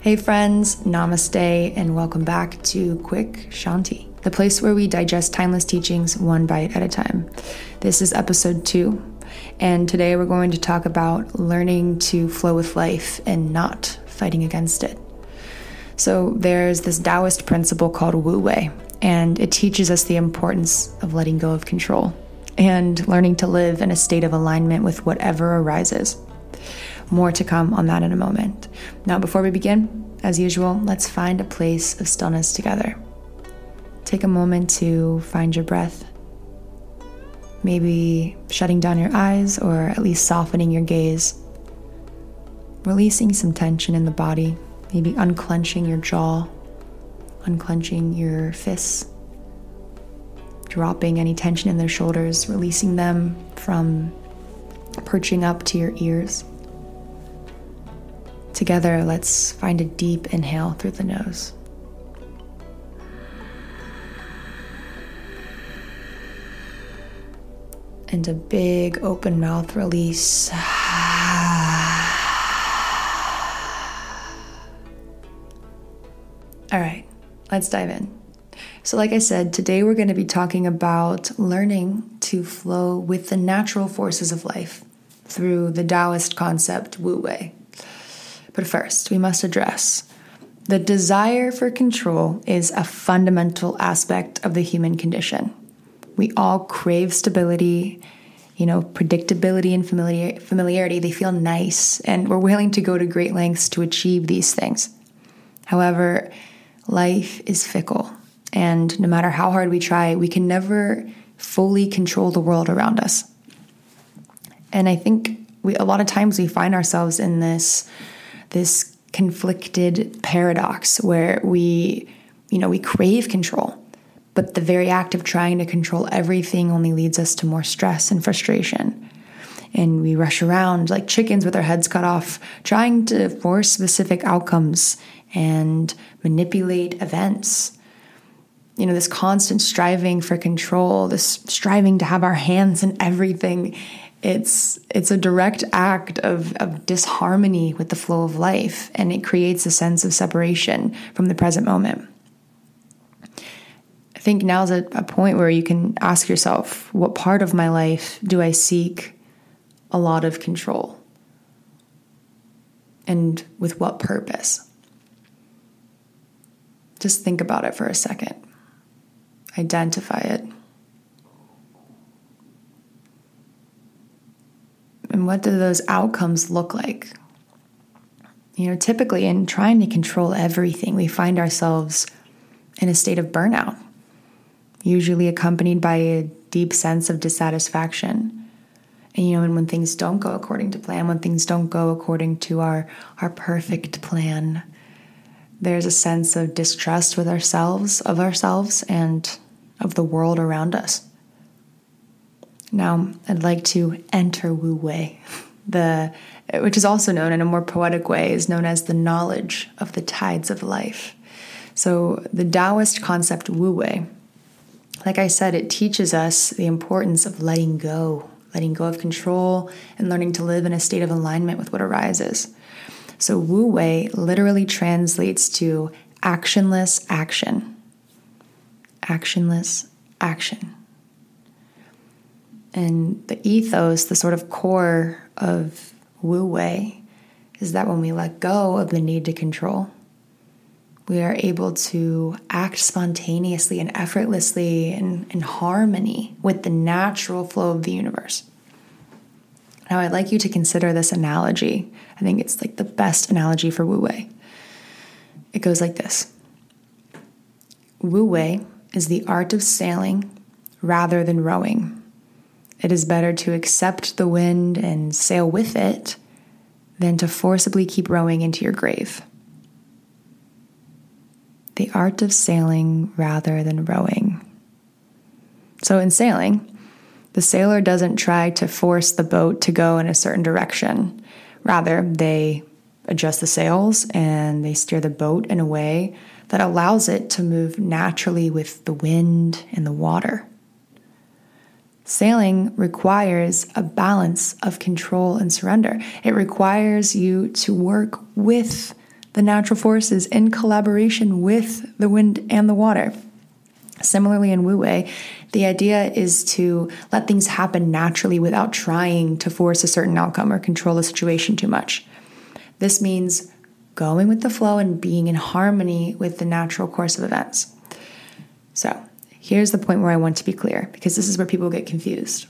Hey, friends, namaste, and welcome back to Quick Shanti, the place where we digest timeless teachings one bite at a time. This is episode two, and today we're going to talk about learning to flow with life and not fighting against it. So, there's this Taoist principle called Wu Wei, and it teaches us the importance of letting go of control and learning to live in a state of alignment with whatever arises. More to come on that in a moment. Now, before we begin, as usual, let's find a place of stillness together. Take a moment to find your breath. Maybe shutting down your eyes or at least softening your gaze. Releasing some tension in the body, maybe unclenching your jaw, unclenching your fists, dropping any tension in their shoulders, releasing them from perching up to your ears. Together, let's find a deep inhale through the nose. And a big open mouth release. All right, let's dive in. So, like I said, today we're going to be talking about learning to flow with the natural forces of life through the Taoist concept Wu Wei. But first, we must address the desire for control is a fundamental aspect of the human condition. We all crave stability, you know, predictability and familiar, familiarity. They feel nice, and we're willing to go to great lengths to achieve these things. However, life is fickle, and no matter how hard we try, we can never fully control the world around us. And I think we a lot of times we find ourselves in this this conflicted paradox where we, you know, we crave control, but the very act of trying to control everything only leads us to more stress and frustration. And we rush around like chickens with our heads cut off, trying to force specific outcomes and manipulate events. You know, this constant striving for control, this striving to have our hands in everything it's it's a direct act of, of disharmony with the flow of life and it creates a sense of separation from the present moment. I think now's a, a point where you can ask yourself what part of my life do i seek a lot of control? And with what purpose? Just think about it for a second. Identify it And what do those outcomes look like? You know, typically in trying to control everything, we find ourselves in a state of burnout, usually accompanied by a deep sense of dissatisfaction. And you know, and when things don't go according to plan, when things don't go according to our our perfect plan, there's a sense of distrust with ourselves, of ourselves and of the world around us. Now, I'd like to enter Wu Wei, the which is also known in a more poetic way is known as the knowledge of the tides of life. So, the Taoist concept Wu Wei, like I said, it teaches us the importance of letting go, letting go of control, and learning to live in a state of alignment with what arises. So, Wu Wei literally translates to actionless action. Actionless action. And the ethos, the sort of core of Wu Wei, is that when we let go of the need to control, we are able to act spontaneously and effortlessly and in harmony with the natural flow of the universe. Now, I'd like you to consider this analogy. I think it's like the best analogy for Wu Wei. It goes like this Wu Wei is the art of sailing rather than rowing. It is better to accept the wind and sail with it than to forcibly keep rowing into your grave. The art of sailing rather than rowing. So, in sailing, the sailor doesn't try to force the boat to go in a certain direction. Rather, they adjust the sails and they steer the boat in a way that allows it to move naturally with the wind and the water. Sailing requires a balance of control and surrender. It requires you to work with the natural forces in collaboration with the wind and the water. Similarly, in Wu Wei, the idea is to let things happen naturally without trying to force a certain outcome or control a situation too much. This means going with the flow and being in harmony with the natural course of events. So, here's the point where I want to be clear because this is where people get confused.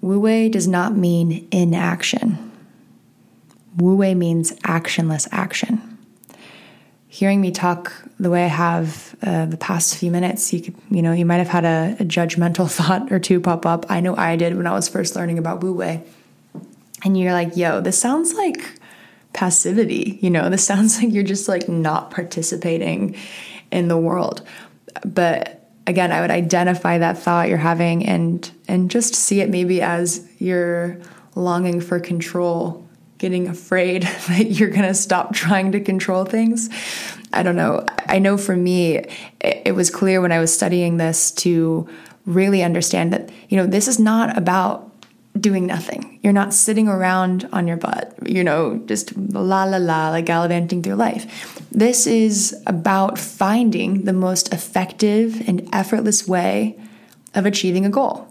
Wu Wei does not mean inaction. Wu Wei means actionless action hearing me talk the way I have uh, the past few minutes, you could, you know, you might have had a, a, judgmental thought or two pop up. I know I did when I was first learning about Wu Wei. And you're like, yo, this sounds like passivity, you know, this sounds like you're just like not participating in the world. But again, I would identify that thought you're having and and just see it maybe as you're longing for control getting afraid that you're going to stop trying to control things. I don't know. I know for me, it, was clear when I was studying this to really understand that, you know, this is not about doing nothing. You're not sitting around on your butt, you know, just la la la, like gallivanting through life. This is about finding the most effective and effortless way of achieving a goal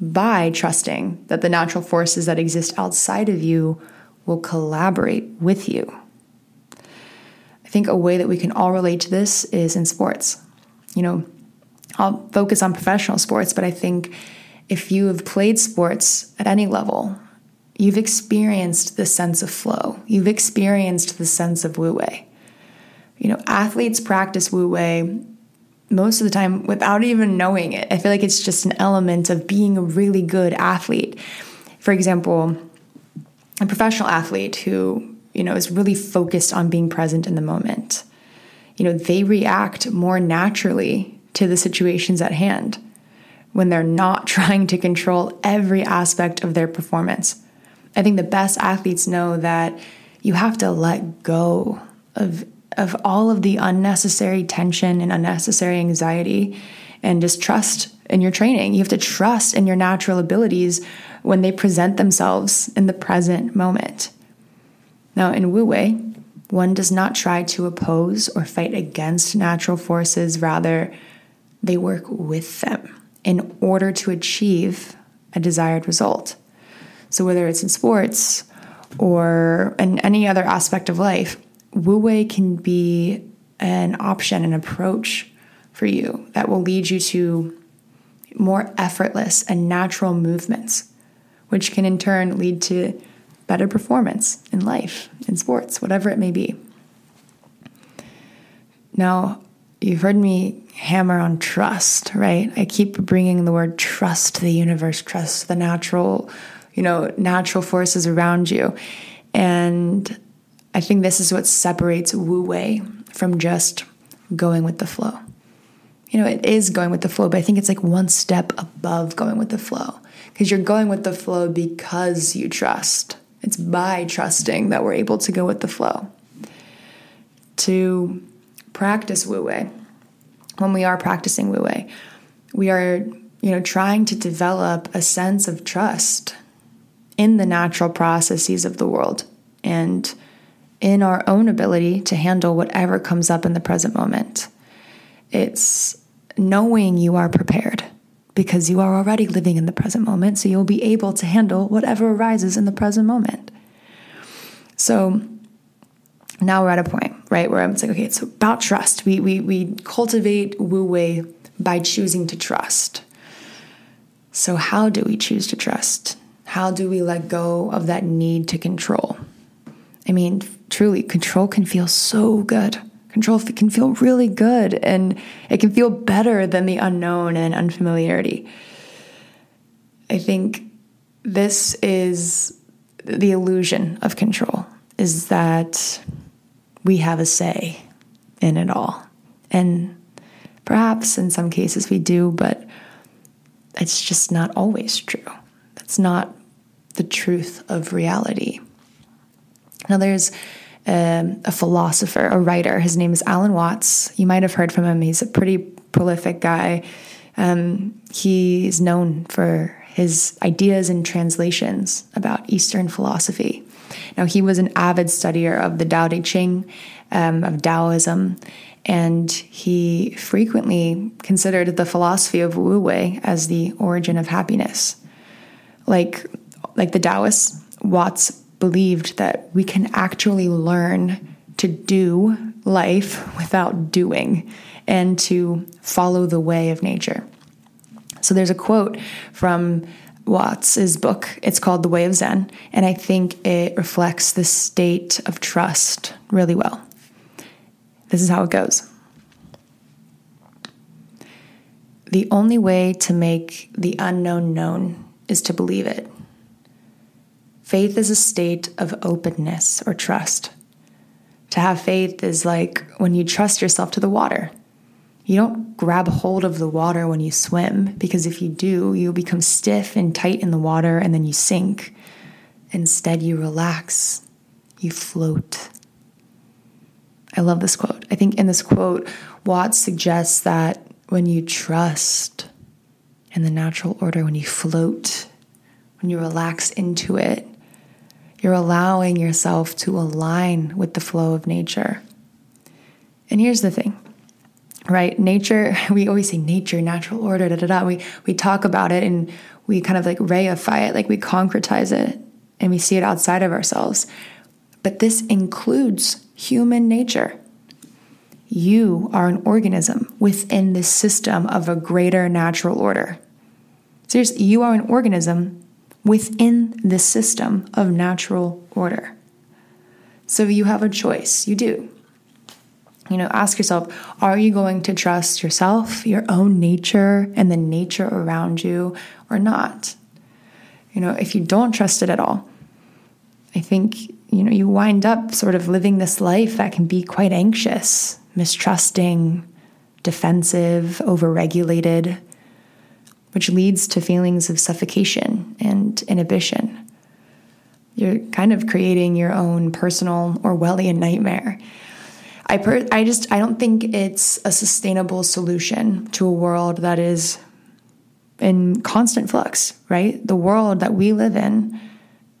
by trusting that the natural forces that exist outside of you will collaborate with you. I think a way that we can all relate to this is in sports. You know, I'll focus on professional sports, but I think if you have played sports at any level, you've experienced the sense of flow. You've experienced the sense of wu wei. You know, athletes practice wu wei most of the time without even knowing it. I feel like it's just an element of being a really good athlete. For example, a professional athlete who you know is really focused on being present in the moment you know they react more naturally to the situations at hand when they're not trying to control every aspect of their performance. I think the best athletes know that you have to let go of of all of the unnecessary tension and unnecessary anxiety and just trust in your training. You have to trust in your natural abilities when they present themselves in the present moment. Now, in Wu Wei, one does not try to oppose or fight against natural forces, rather, they work with them in order to achieve a desired result. So, whether it's in sports or in any other aspect of life, Wu Wei can be an option, an approach for you that will lead you to more effortless and natural movements which can in turn lead to better performance in life, in sports, whatever it may be. Now, you've heard me hammer on trust, right? I keep bringing the word trust to the universe, trust the natural, you know, natural forces around you. And I think this is what separates Wu Wei from just going with the flow. You know, it is going with the flow, but I think it's like one step above going with the flow because you're going with the flow because you trust. It's by trusting that we're able to go with the flow. To practice Wu Wei, when we are practicing Wu Wei, we are, you know, trying to develop a sense of trust in the natural processes of the world and in our own ability to handle whatever comes up in the present moment. It's knowing you are prepared because you are already living in the present moment, so you'll be able to handle whatever arises in the present moment. So now we're at a point, right, where I'm, like, okay, it's about trust. We we we cultivate Wu Wei by choosing to trust. So how do we choose to trust? How do we let go of that need to control? I mean, truly, control can feel so good. Control can feel really good and it can feel better than the unknown and unfamiliarity. I think this is the illusion of control is that we have a say in it all. And perhaps in some cases we do, but it's just not always true. That's not the truth of reality. Now, there's um, a philosopher, a writer. His name is Alan Watts. You might have heard from him. He's a pretty prolific guy. Um, he's known for his ideas and translations about Eastern philosophy. Now, he was an avid studier of the Tao Te Ching, um, of Taoism, and he frequently considered the philosophy of Wu Wei as the origin of happiness. Like, like the Taoists, Watts believed that we can actually learn to do life without doing and to follow the way of nature. So there's a quote from Watts's book. It's called The Way of Zen, and I think it reflects the state of trust really well. This is how it goes. The only way to make the unknown known is to believe it. Faith is a state of openness or trust. To have faith is like when you trust yourself to the water. You don't grab hold of the water when you swim, because if you do, you'll become stiff and tight in the water and then you sink. Instead, you relax, you float. I love this quote. I think in this quote, Watts suggests that when you trust in the natural order, when you float, when you relax into it, you're allowing yourself to align with the flow of nature. And here's the thing, right? Nature, we always say nature, natural order, da da da. We, we talk about it and we kind of like reify it, like we concretize it and we see it outside of ourselves. But this includes human nature. You are an organism within this system of a greater natural order. Seriously, you are an organism within the system of natural order. So you have a choice. You do. You know, ask yourself are you going to trust yourself, your own nature, and the nature around you, or not? You know, if you don't trust it at all, I think, you know, you wind up sort of living this life that can be quite anxious, mistrusting, defensive, overregulated, which leads to feelings of suffocation and inhibition. You're kind of creating your own personal Orwellian nightmare. I per- I just I don't think it's a sustainable solution to a world that is in constant flux, right? The world that we live in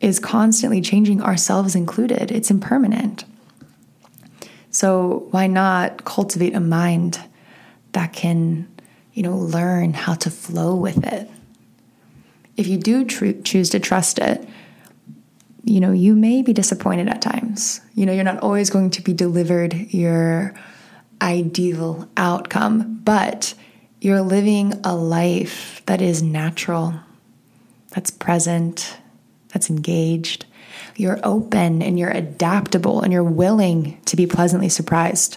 is constantly changing ourselves included. It's impermanent. So why not cultivate a mind that can you know, learn how to flow with it. If you do tr- choose to trust it, you know, you may be disappointed at times. You know, you're not always going to be delivered your ideal outcome, but you're living a life that is natural, that's present, that's engaged. You're open and you're adaptable and you're willing to be pleasantly surprised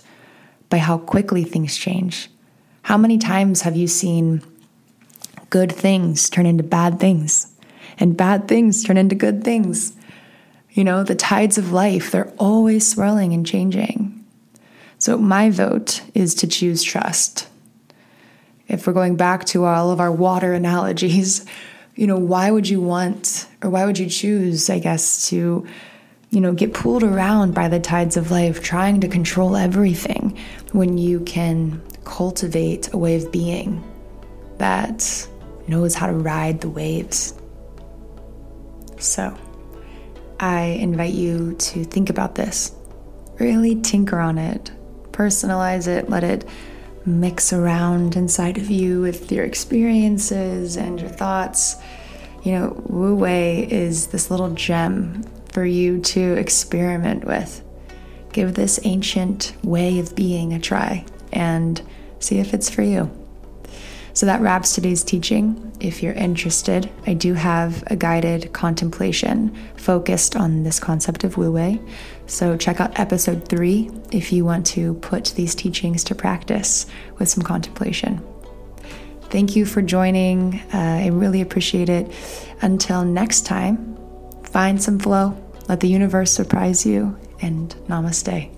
by how quickly things change how many times have you seen good things turn into bad things and bad things turn into good things? You know, the tides of life, they're always swirling and changing. So, my vote is to choose trust. If we're going back to all of our water analogies, you know, why would you want or why would you choose, I guess, to, you know, get pulled around by the tides of life, trying to control everything when you can cultivate a way of being that knows how to ride the waves. So, I invite you to think about this. Really tinker on it, personalize it, let it mix around inside of you with your experiences and your thoughts. You know, Wu Wei is this little gem for you to experiment with. Give this ancient way of being a try and see if it's for you. So that wraps today's teaching. If you're interested, I do have a guided contemplation focused on this concept of Wu Wei. So check out episode three if you want to put these teachings to practice with some contemplation. Thank you for joining. Uh, I really appreciate it. Until next time, find some flow, let the universe surprise you, and namaste.